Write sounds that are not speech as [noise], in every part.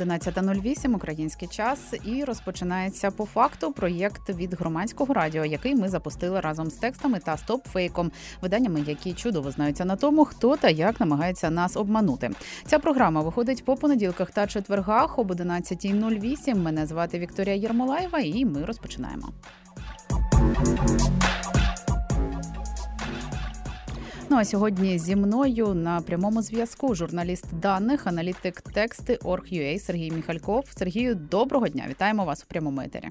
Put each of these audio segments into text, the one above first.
11.08 український час і розпочинається по факту проєкт від громадського радіо, який ми запустили разом з текстами та стопфейком, виданнями, які чудово знаються на тому, хто та як намагається нас обманути. Ця програма виходить по понеділках та четвергах об 11.08. Мене звати Вікторія Єрмолаєва, і ми розпочинаємо. Ну а сьогодні зі мною на прямому зв'язку журналіст даних, аналітик тексти Org.ua Сергій Міхальков. Сергію, доброго дня! Вітаємо вас у прямому етері.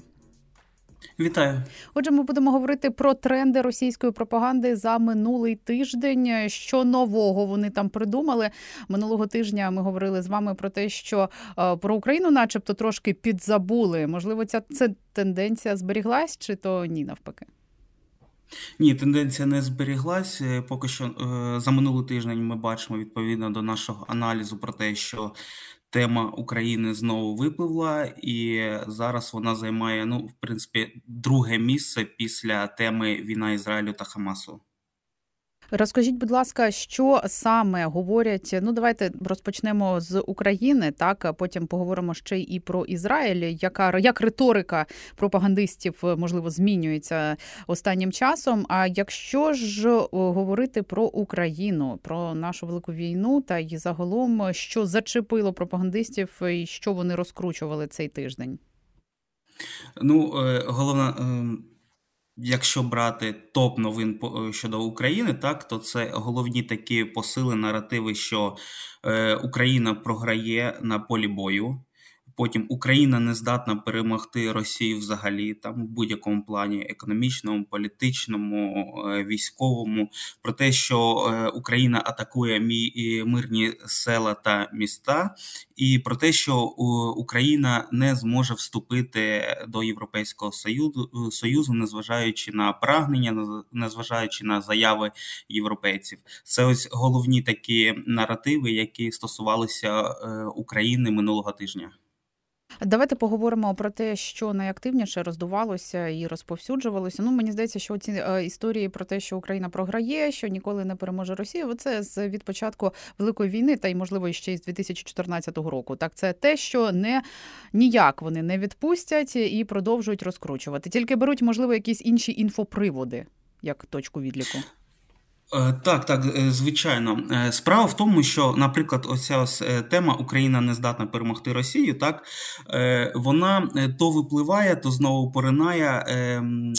Вітаю. Отже, ми будемо говорити про тренди російської пропаганди за минулий тиждень. Що нового вони там придумали минулого тижня? Ми говорили з вами про те, що е, про Україну, начебто, трошки підзабули. Можливо, ця це тенденція зберіглась, чи то ні, навпаки. Ні, тенденція не зберіглась. Е, поки що е, за минулий тиждень ми бачимо відповідно до нашого аналізу про те, що тема України знову випливла, і зараз вона займає ну, в принципі, друге місце після теми війна Ізраїлю та Хамасу. Розкажіть, будь ласка, що саме говорять? Ну, давайте розпочнемо з України. Так, потім поговоримо ще і про Ізраїль. Яка як риторика пропагандистів можливо змінюється останнім часом? А якщо ж говорити про Україну, про нашу велику війну, та й загалом, що зачепило пропагандистів, і що вони розкручували цей тиждень? Ну, е, головна. Якщо брати топ новин е, щодо України, так то це головні такі посили наративи, що е, Україна програє на полі бою. Потім Україна не здатна перемогти Росію взагалі там в будь-якому плані економічному, політичному, е, військовому. Про те, що е, Україна атакує мирні села та міста, і про те, що Україна не зможе вступити до Європейського союзу, е, союзу, незважаючи на прагнення, незважаючи на заяви європейців. Це ось головні такі наративи, які стосувалися України минулого тижня. Давайте поговоримо про те, що найактивніше роздувалося і розповсюджувалося. Ну мені здається, що ці е, історії про те, що Україна програє, що ніколи не переможе Росію. Це з від початку великої війни, та й можливо ще з 2014 року. Так, це те, що не ніяк вони не відпустять і продовжують розкручувати. Тільки беруть, можливо, якісь інші інфоприводи як точку відліку. Е, так, так, е, звичайно. Е, справа в тому, що, наприклад, оця ось тема Україна не здатна перемогти Росію, так вона то випливає, то знову поринає.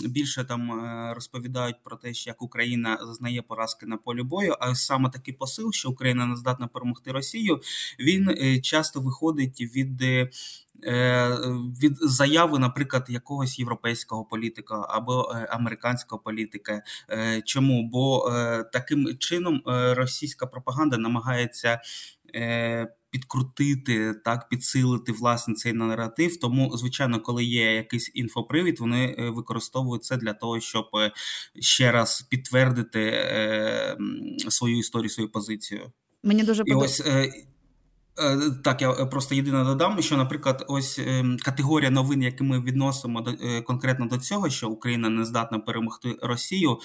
Більше там розповідають про те, як Україна зазнає поразки на полі бою. А саме такий посил, що Україна не здатна перемогти Росію, він часто виходить від від заяви, наприклад, якогось європейського політика або е, американського політика. Е, чому? Бо таким чином російська пропаганда намагається. Підкрутити так, підсилити власне цей наратив. Тому, звичайно, коли є якийсь інфопривід, вони використовують це для того, щоб ще раз підтвердити е, свою історію, свою позицію. Мені дуже подобається. Е, так, я е, просто єдине додам, що, наприклад, ось ем, категорія новин, які ми відносимо до е, конкретно до цього, що Україна не здатна перемогти Росію,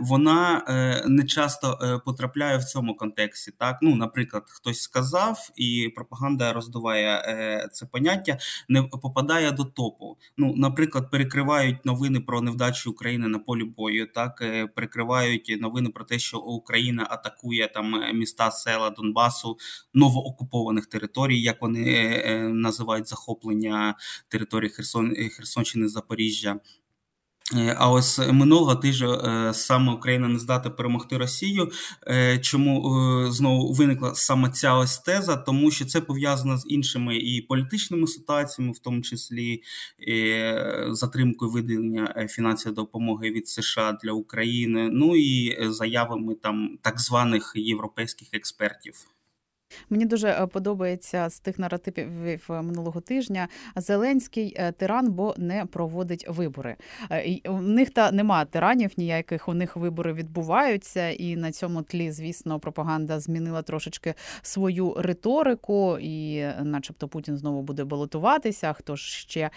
вона не часто потрапляє в цьому контексті. Так, ну, наприклад, хтось сказав, і пропаганда роздуває це поняття, не попадає до топу. Ну, наприклад, перекривають новини про невдачу України на полі бою. Так, перекривають новини про те, що Україна атакує там міста, села Донбасу, новоокуповані окупованих територій, як вони е, е, називають захоплення території Херсон Херсонщини Запоріжжя. Е, а ось минулого тижня саме Україна не здатна перемогти Росію. Чому знову виникла саме ця ось теза? Тому що це пов'язано з іншими і політичними ситуаціями, в тому числі затримкою виділення фінансової допомоги від США для України, ну і заявами там так званих європейських експертів. Мені дуже е, подобається з тих наративів минулого тижня. Зеленський е, тиран, бо не проводить вибори. Е, у них та немає тиранів ніяких. У них вибори відбуваються, і на цьому тлі, звісно, пропаганда змінила трошечки свою риторику, і, начебто, Путін знову буде балотуватися. Хто ж ще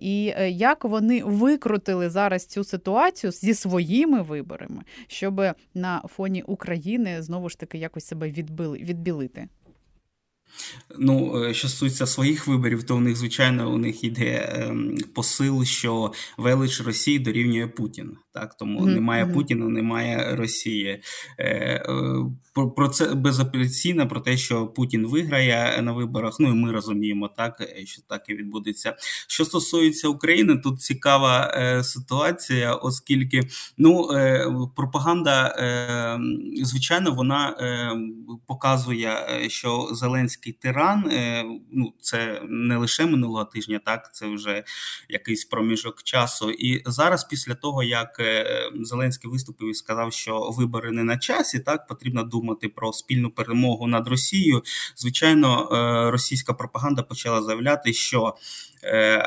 і як вони викрутили зараз цю ситуацію зі своїми виборами, щоб на фоні України знову ж таки якось себе відбили відбілити? Ну, е, що стосується своїх виборів, то у них, звичайно, у них йде ем, посил, що велич Росії дорівнює Путін. Так, тому mm-hmm. немає Путіна, немає Росії. Е, е, про, про це безапеляційно, про те, що Путін виграє на виборах. Ну і ми розуміємо, так що так і відбудеться. Що стосується України, тут цікава е, ситуація, оскільки ну е, пропаганда, е, звичайно, вона показує, що Зеленський тиран. Ну це не лише минулого тижня, так це вже якийсь проміжок часу. І зараз, після того як Зеленський виступив і сказав, що вибори не на часі, так потрібно думати про спільну перемогу над Росією. Звичайно, е, російська пропаганда почала заявляти, що е,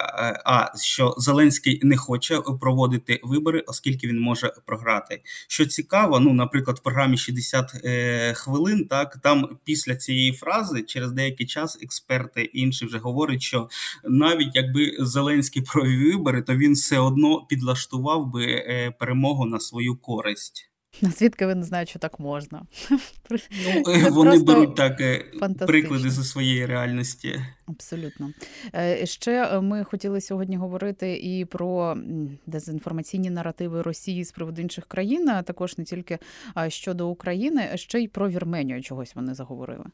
а що Зеленський не хоче проводити вибори, оскільки він може програти. Що цікаво, ну наприклад, в програмі 60 е, хвилин, так там після цієї фрази через деякий час експерти інші вже говорять, що навіть якби Зеленський [laughs] провів вибори, то він все одно підлаштував би перемогу на свою користь. Звідки ви не знають, що так можна? Ну, [laughs] Вони беруть так е, приклади зі своєї реальності. Абсолютно. Е, ще е, ми хотіли сьогодні говорити і про дезінформаційні наративи Росії з приводу інших країн, а також не тільки щодо України, а ще й про Вірменію чогось вони заговорили.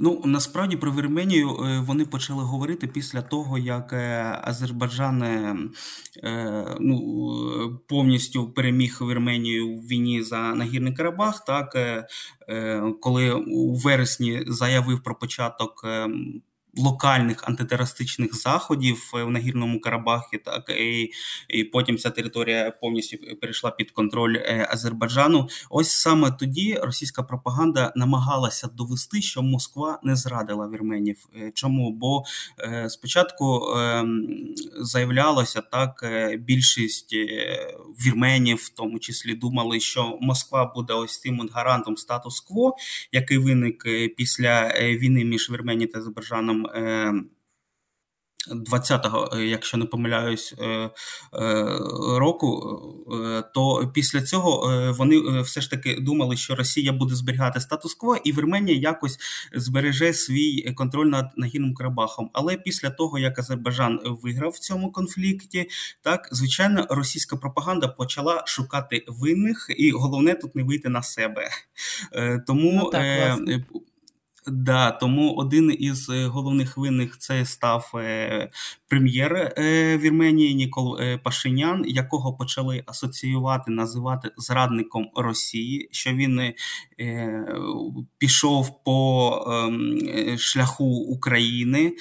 Ну насправді про Вірменію е, вони почали говорити після того, як е, Азербайджан е, ну, повністю переміг Вірменію в війні за нагірний Карабах. Так коли у вересні заявив про початок ем, локальних антитерористичних заходів в нагірному Карабахі, так і і потім ця територія повністю перейшла під контроль е, Азербайджану. Ось саме тоді російська пропаганда намагалася довести, що Москва не зрадила вірменів. Е, чому? Бо е, спочатку ем, заявлялося так, більшість вірменів, в тому числі, думали, що Москва буде ось цим гарантом статус-кво, який виник після війни між Вірменією та Азербайджаном. 20-го, е, якщо не помиляюсь, е, е, року, то після цього вони все ж таки думали, що Росія буде зберігати статус-кво, і Вірменія якось збереже свій контроль над нагірним Карабахом. Але після того, як Азербайджан виграв в цьому конфлікті, так звичайно, російська пропаганда почала шукати винних, і головне тут не вийти на себе. Тому ну, так, Да, тому один із е, головних винних це став е, прем'єр е, Вірменії Нікол Пашинян, якого почали асоціювати, називати зрадником Росії, що він пішов по ем, шляху України.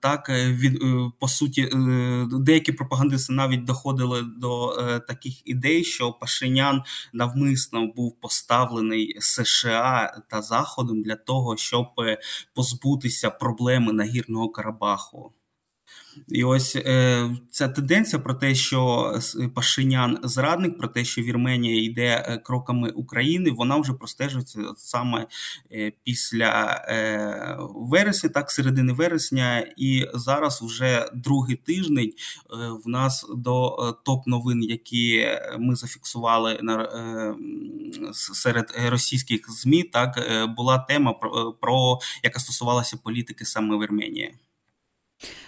Так від по суті, деякі пропагандисти навіть доходили до таких ідей, що Пашинян навмисно був поставлений США та Заходом для для того, щоб е, позбутися проблеми нагірного Карабаху. І ось е, ця тенденція про те, що Пашинян зрадник, про те, що Вірменія йде е, кроками України, вона вже простежується саме е, після вересня, так середини вересня, і зараз вже другий тиждень в нас до е, топ новин, які ми зафіксували на серед російських змі, так була тема про, про яка стосувалася політики саме Вірменії.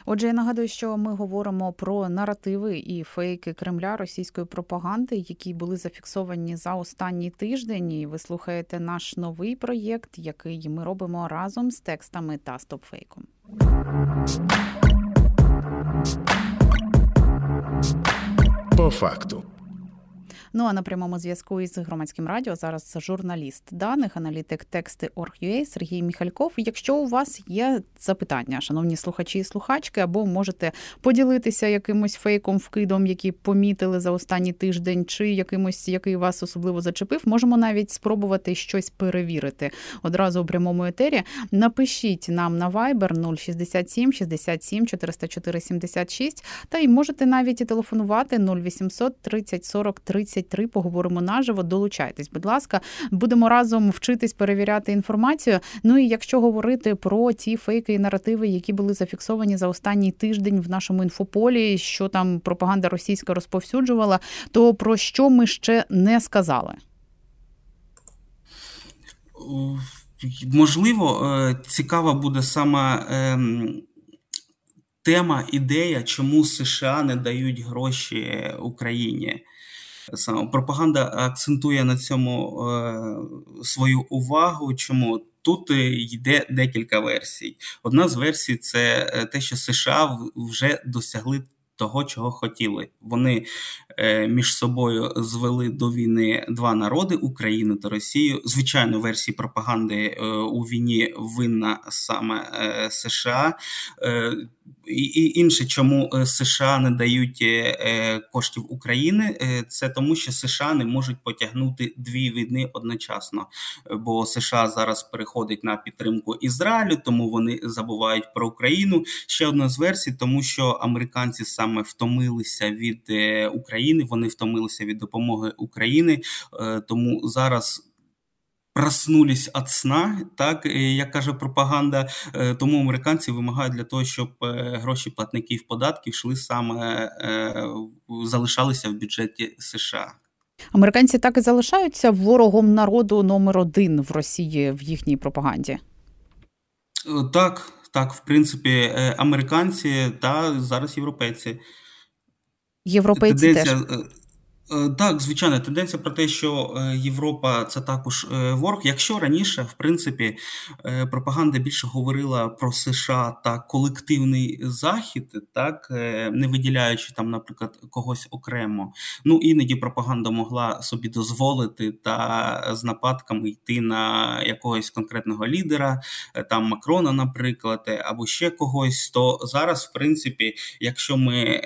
Отже, я нагадую, що ми говоримо про наративи і фейки Кремля російської пропаганди, які були зафіксовані за останній тиждень. І Ви слухаєте наш новий проєкт, який ми робимо разом з текстами та стопфейком. По факту. Ну а на прямому зв'язку із громадським радіо зараз журналіст даних, аналітик тексти Орг.ua Сергій Міхальков. Якщо у вас є запитання, шановні слухачі і слухачки, або можете поділитися якимось фейком, вкидом, який помітили за останній тиждень, чи якимось, який вас особливо зачепив, можемо навіть спробувати щось перевірити одразу у прямому етері. Напишіть нам на Viber 067 67 404 76, та й можете навіть і телефонувати 0800 30 40 33. Поговоримо наживо. Долучайтесь, будь ласка, будемо разом вчитись перевіряти інформацію. Ну і якщо говорити про ті фейки і наративи, які були зафіксовані за останній тиждень в нашому інфополі, що там пропаганда російська розповсюджувала, то про що ми ще не сказали? Можливо, е, цікава буде саме ем, тема, ідея, чому США не дають гроші Україні. Саме пропаганда акцентує на цьому е, свою увагу. Чому тут йде декілька версій? Одна з версій це е, те, що США вже досягли того, чого хотіли. Вони між собою звели до війни два народи Україну та Росію. Звичайно, версії пропаганди е, у війні винна саме е, США. Е, і інше, чому е, США не дають е, е, коштів України, це тому, що США не можуть потягнути дві війни одночасно. Бо США зараз переходить на підтримку Ізраїлю, тому вони забувають про Україну. Ще одна з версій, тому що американці саме втомилися від України, вони втомилися від допомоги України, тому зараз проснулись від сна, так як каже пропаганда. Е, тому американці вимагають для того, щоб е, гроші платників податків йшли саме е, залишалися в бюджеті США. Американці так і залишаються ворогом народу номер один в Росії в їхній пропаганді. Так, так, в принципі, американці та зараз європейці. Європейці теж. Е, так, звичайно, тенденція про те, що е, Європа це також е, ворог. Якщо раніше, в принципі, пропаганда більше говорила про США та колективний захід, так не виділяючи там, наприклад, когось окремо, ну іноді пропаганда могла собі дозволити та з нападками йти на якогось конкретного лідера, там Макрона, наприклад, або ще когось, то зараз, в принципі, якщо ми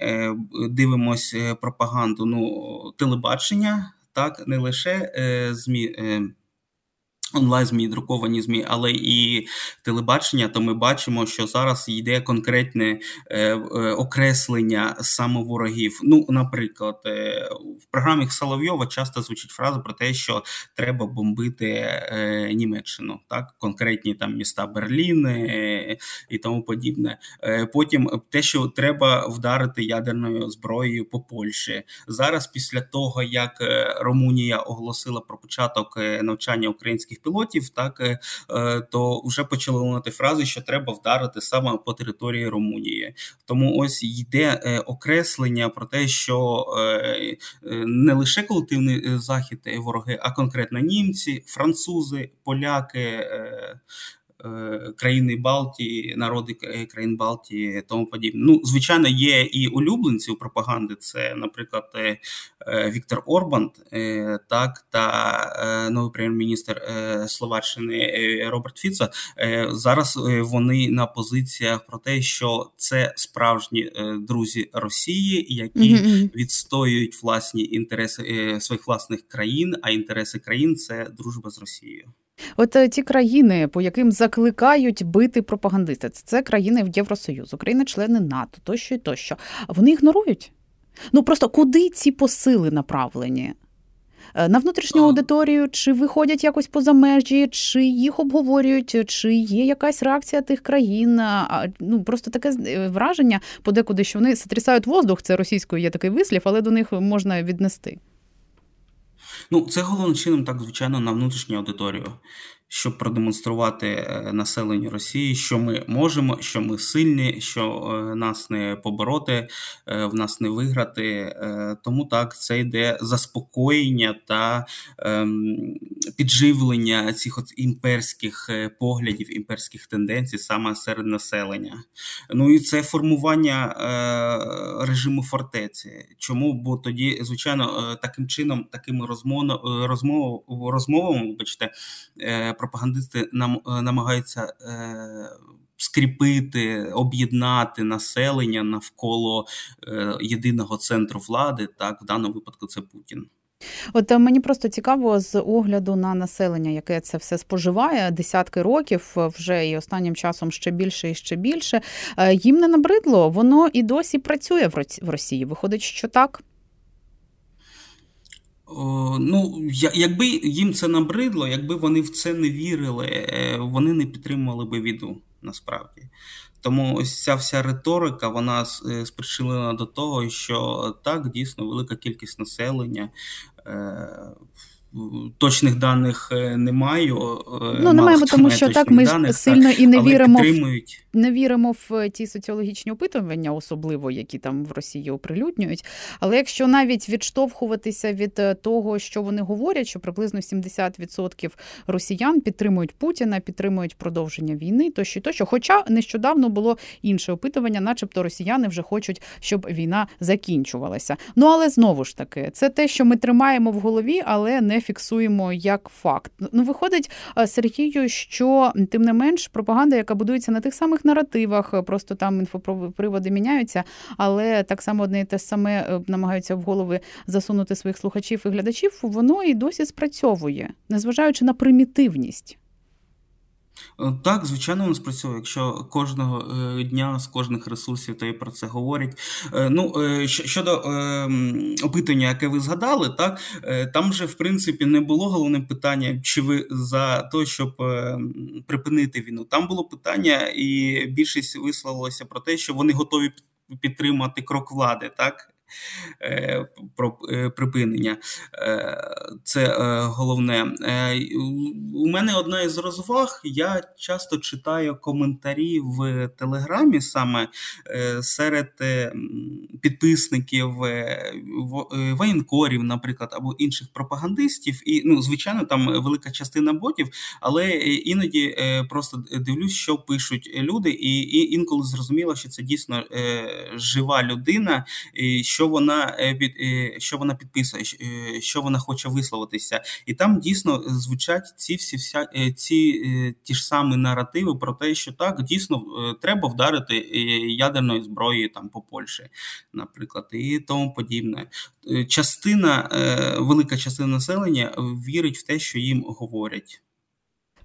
дивимося пропаганду, ну телебачення, так не лише е, змі. Е, онлайн змі, друковані змі, але і телебачення, то ми бачимо, що зараз йде конкретне е, е, окреслення самоворогів. Ну, наприклад, е, в програмі Соловйова часто звучить фраза про те, що треба бомбити е, Німеччину, так конкретні там міста Берлін е, і тому подібне. Е, потім те, що треба вдарити ядерною зброєю по Польщі зараз, після того як Румунія оголосила про початок навчання українських українських пілотів, так е, е, то вже почали лунати фрази, що треба вдарити саме по території Румунії. Тому ось йде е, окреслення про те, що не лише колективний захід вороги, а конкретно німці, французи, поляки. Е, країни Балтії, народи країн Балтії, тому подібне. Ну, звичайно, є і улюбленці у пропаганди. Це, наприклад, е, е, Віктор Орбан, так та новий прем'єр-міністр Словаччини Роберт Фіцо. Зараз вони на позиціях про те, що це справжні друзі Росії, які відстоюють власні інтереси своїх власних країн, а інтереси країн це дружба з Росією. От е, ті країни, по яким закликають бити пропагандисти, це країни в Євросоюз, країни-члени НАТО, тощо і тощо. Вони ігнорують. Ну просто куди ці посили направлені? Е, на внутрішню аудиторію, чи виходять якось поза межі, чи їх обговорюють, чи є якась реакція тих країн? Ну просто таке е, враження подекуди, що вони сотрясають воздух. Це російською є такий вислів, але до них можна віднести. Ну, це головним чином, так, звичайно, на внутрішню аудиторію. Щоб продемонструвати е, населенню Росії, що ми можемо, що ми сильні, що е, нас не побороти, е, в нас не виграти. Тому так це йде заспокоєння та ем, підживлення цих от імперських поглядів, імперських тенденцій саме серед населення. Ну і це формування режиму фортеці. Чому? Бо тоді, звичайно, таким чином, такими розмовами, розмовами, вибачте, пропагандисти нам е, намагаються е, скріпити, об'єднати населення навколо е, єдиного центру влади. Так, в даному випадку це Путін. От мені просто цікаво з огляду на населення, яке це все споживає десятки років, вже і останнім часом ще більше і ще більше. Їм не набридло, воно і досі працює в Росії. Виходить, що так. Ну, якби їм це набридло, якби вони в це не вірили, е, вони не підтримували би війну насправді. Тому ось ця вся риторика, вона е, спричинена до того, що так дійсно велика кількість населення. Е, точних даних не маю. Ну, не маємо, тому що так ми даних, сильно так, і не віримо. Підтримують не віримо в ті соціологічні опитування, особливо які там в Росії оприлюднюють. Але якщо навіть відштовхуватися від е, того, що вони говорять, що приблизно 70% росіян підтримують Путіна, підтримують продовження війни, тощо тощо. Хоча нещодавно було інше опитування, начебто росіяни вже хочуть, щоб війна закінчувалася. Ну але знову ж таки, це те, що ми тримаємо в голові, але не фіксуємо як факт. Ну виходить е, Сергію, що тим не менш пропаганда, яка будується на тих самих наративах, е, просто там інфоприводи міняються, але так само одне і те саме е, намагаються в голови засунути своїх слухачів і глядачів, воно і досі спрацьовує, незважаючи на примітивність. Е, так, звичайно, воно спрацьовує, якщо кожного е, дня з кожних ресурсів то і про це говорять. Е, ну, Щодо опитання, яке ви згадали, так там же в принципі не було головним питання, чи ви за те, щоб припинити війну. Там було питання, і більшість висловилося про те, що вони готові підтримати крок влади, так про е, припинення. Е, це головне. У мене одна із розваг. Я часто читаю коментарі в Телеграмі саме серед підписників воєнкорів, наприклад, або інших пропагандистів. І, ну, звичайно, там велика частина ботів, але іноді просто дивлюсь, що пишуть люди, і інколи зрозуміло, що це дійсно жива людина. І що вона е, е, що вона підписує, е, що вона хоче висловитися, і там дійсно звучать ці всі вся ці ті ж самі наративи про те, що так дійсно треба вдарити ядерною зброєю там по Польщі, наприклад, і тому подібне. Частина велика частина населення вірить в те, що їм говорять.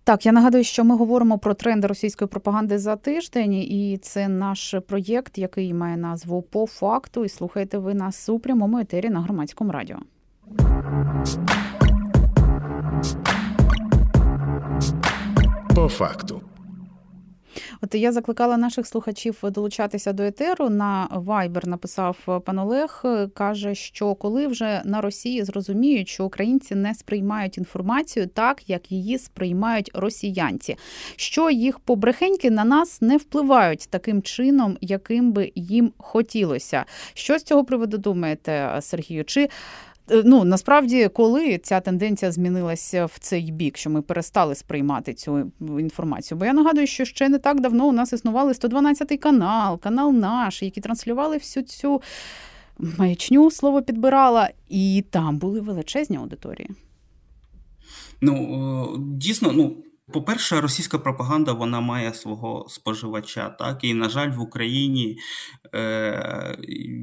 Так, я нагадую, що ми говоримо про тренди російської пропаганди за тиждень, і це наш проєкт, який має назву по факту. І слухайте ви нас у прямому етері на громадському радіо. По факту. От я закликала наших слухачів долучатися до етеру. На Viber написав пан Олег, каже, що коли вже на Росії зрозуміють, що українці не сприймають інформацію так, як її сприймають росіянці, що їх побрехеньки на нас не впливають таким чином, яким би їм хотілося. Що з цього приводу думаєте, Сергію? Чи Е, ну насправді, коли ця тенденція змінилася в цей бік, що ми перестали сприймати цю інформацію. Бо я нагадую, що ще не так давно у нас існували 112 канал, канал наш, які транслювали всю цю маячню слово підбирала, і там були величезні аудиторії. Ну дійсно, ну по-перше, російська пропаганда вона має свого споживача. Так і на жаль, в Україні е,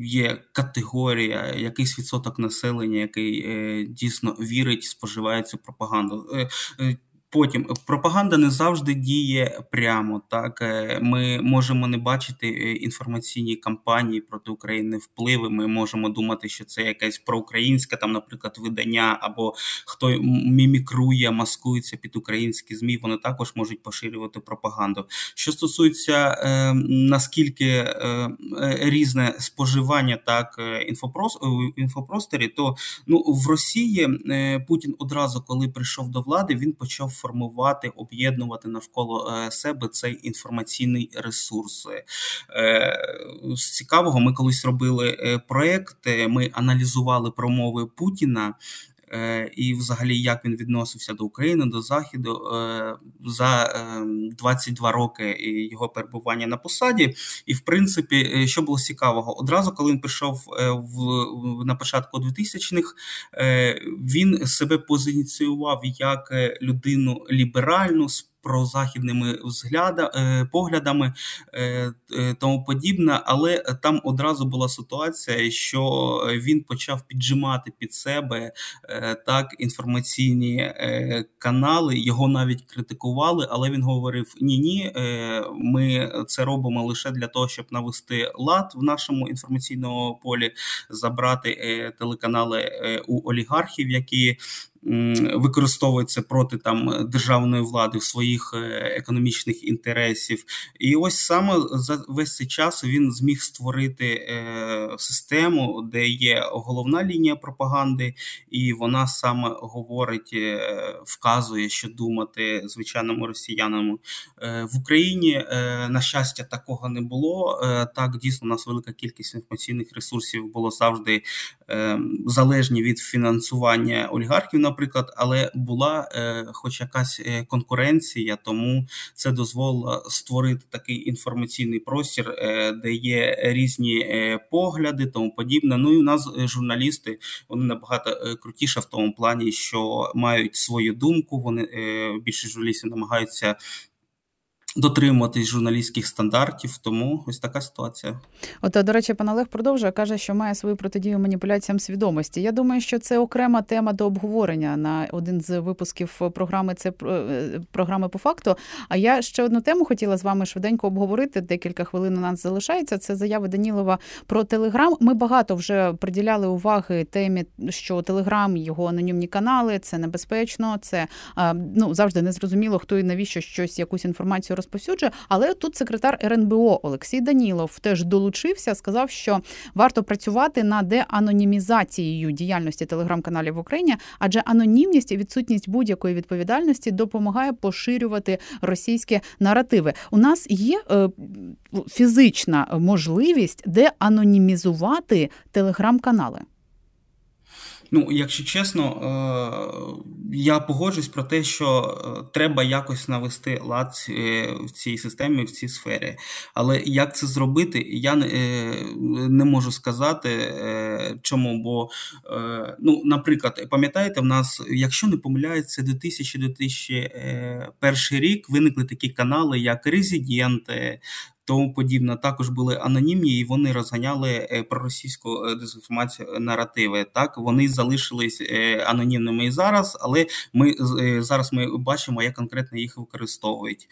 є категорія, якийсь відсоток населення, який е, дійсно вірить, споживає цю пропаганду. Е, е Потім пропаганда не завжди діє прямо. Так е, ми можемо не бачити е, інформаційні кампанії проти України впливи. Ми можемо думати, що це якесь проукраїнське там, наприклад, видання, або хто мімікрує, маскується під українські змі. Вони також можуть поширювати пропаганду. Що стосується е, наскільки е, е різне споживання так інфопрос, інфопросторі, то ну в Росії е, Путін одразу, коли прийшов до влади, він почав формувати, об'єднувати навколо себе цей інформаційний ресурс. З цікавого, ми колись робили проект. ми аналізували промови Путіна. Е, і, взагалі, як він відносився до України, до Заходу е, за 22 ем, роки його перебування на посаді. І, в принципі, е, що було цікавого, одразу, коли він прийшов в на початку 2000-х, він себе позиціював як людину ліберальну прозахідними взгляда, е, поглядами е, е, тому подібне, але там одразу була ситуація, що він почав піджимати під себе так інформаційні канали. Його навіть критикували, але він говорив: ні, ні, ми це робимо лише для того, щоб навести лад в нашому інформаційному полі, забрати телеканали у олігархів, які використовується проти там державної влади в своїх е, економічних інтересів, і ось саме за весь цей час він зміг створити е, систему, де є головна лінія пропаганди, і вона саме говорить, е, вказує, що думати звичайному росіянам в Україні. На щастя, такого не було. Так дійсно у нас велика кількість інформаційних ресурсів було завжди залежні від фінансування олігархів наприклад, але була е, хоч якась е, конкуренція, тому це дозволило створити такий інформаційний простір, е, де є різні погляди, тому подібне. Ну і у нас журналісти вони набагато крутіше в тому плані, що мають свою думку. Вони більше журналістів намагаються Дотримуватись журналістських стандартів, тому ось така ситуація. От до речі, пан Олег продовжує каже, що має свою протидію маніпуляціям свідомості. Я думаю, що це окрема тема до обговорення на один з випусків програми. Це е, програми по факту. А я ще одну тему хотіла з вами швиденько обговорити. Декілька хвилин у нас залишається. Це заяви Данілова про Телеграм. Ми багато вже приділяли уваги темі, що Телеграм, його анонімні канали, це небезпечно. Це ну завжди незрозуміло, хто і навіщо щось якусь інформацію розповсюджує. Але тут секретар РНБО Олексій Данілов теж долучився, сказав, що варто працювати над деанонімізацією діяльності телеграм-каналів в Україні, адже анонімність і відсутність будь-якої відповідальності допомагає поширювати російські наративи. У нас є е, фізична можливість деанонімізувати телеграм-канали. Ну, якщо чесно, е, я погоджуюсь про те, що е, треба якось навести лад е, в цій системі, в цій сфері. Але як це зробити, я не можу сказати чому. Бо, ну, наприклад, пам'ятаєте, в нас, якщо не помиляється, 2000-2001 рік виникли такі канали, як Резиденти, тому подібне, також були анонімні, і вони розганяли е, проросійську е, дезінформацію е, наративи. Так вони залишились анонімними і зараз, але ми зараз ми бачимо, як конкретно їх використовують.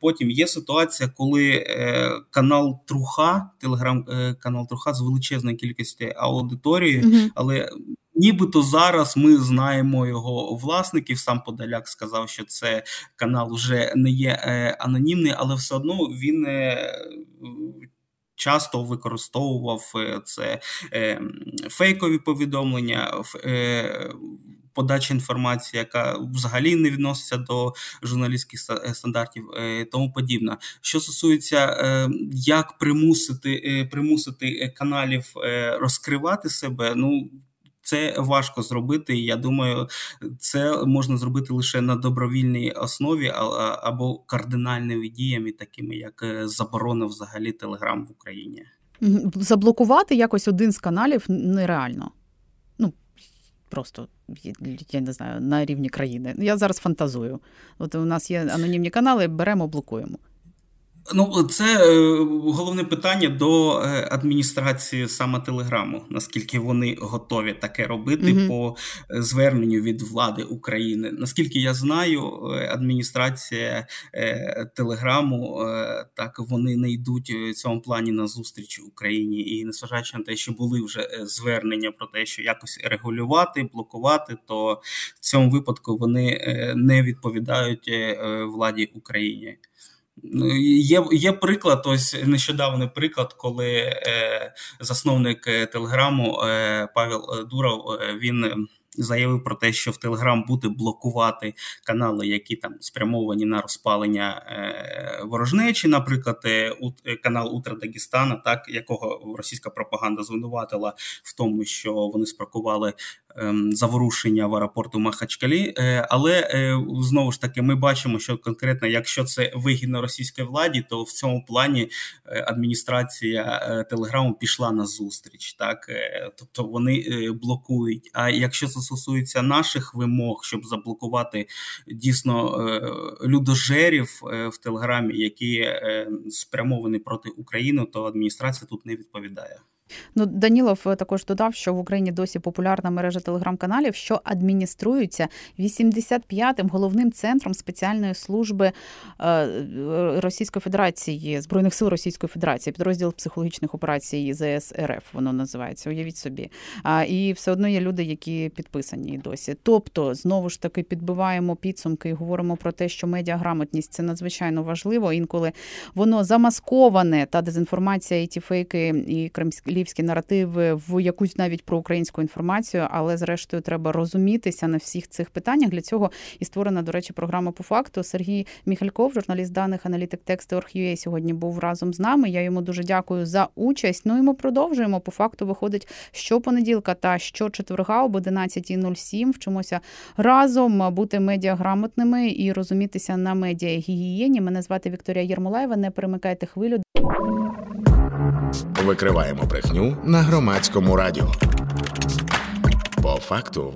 Потім є ситуація, коли канал Труха, телеграм-канал Труха з величезною кількістю аудиторії, mm але Нібито зараз ми знаємо його власників. Сам Подоляк сказав, що це канал вже не є е, анонімний, але все одно він е, часто використовував е, це фейкові повідомлення. Подача інформації, яка взагалі не відноситься до журналістських стандартів, тому подібне. Що стосується, як примусити примусити каналів розкривати себе, ну це важко зробити. і Я думаю, це можна зробити лише на добровільній основі або кардинальними діями, такими як е, заборона взагалі телеграм в Україні. Заблокувати якось один з каналів нереально. Ну просто я не знаю на рівні країни. Я зараз фантазую. От у нас є анонімні канали, беремо, блокуємо. Ну, це е, головне питання до е, адміністрації саме телеграму. Наскільки вони готові таке робити mm по е, зверненню від влади України? Наскільки я знаю, адміністрація телеграму так вони не йдуть в цьому плані на зустріч Україні, і незважаючи на те, що були вже звернення про те, що якось регулювати, блокувати, то в цьому випадку вони не відповідають владі України. Ну, є є приклад, ось нещодавний приклад, коли е, засновник е, телеграму е, Павел Дуров він заявив про те, що в Телеграм буде блокувати канали, які там спрямовані на розпалення ворожнечі, наприклад, канал Утра Дагестана, так якого російська пропаганда звинуватила в тому, що вони спракували заворушення в аеропорту Махачкалі. Але знову ж таки, ми бачимо, що конкретно, якщо це вигідно російській владі, то в цьому плані адміністрація Телеграму пішла на зустріч, так тобто вони блокують. А якщо це стосується наших вимог, щоб заблокувати дійсно людожерів в Телеграмі, які спрямовані проти України, то адміністрація тут не відповідає. Ну, Данілов е, також додав, що в Україні досі популярна мережа телеграм-каналів, що адмініструються 85-м головним центром спеціальної служби е, Російської Федерації збройних сил Російської Федерації, підрозділ психологічних операцій ЗС РФ. Воно називається. Уявіть собі. І все одно є люди, які підписані досі. Тобто, знову ж таки, підбиваємо підсумки і говоримо про те, що медіаграмотність це надзвичайно важливо. Інколи воно замасковане та дезінформація, і ті фейки, і кримські лівські наративи в якусь навіть про українську інформацію, але зрештою треба розумітися на всіх цих питаннях. Для цього і створена, до речі, програма по факту. Сергій Міхальков, журналіст даних, аналітик тексти Орг.ua, сьогодні був разом з нами. Я йому дуже дякую за участь. Ну і ми продовжуємо. По факту виходить щопонеділка та щочетверга об 11.07. Вчимося разом бути медіаграмотними і розумітися на медіагігієні. Мене звати Вікторія Єрмолаєва. Не перемикайте хвилю. Викриваємо брехню на громадському радіо. По факту.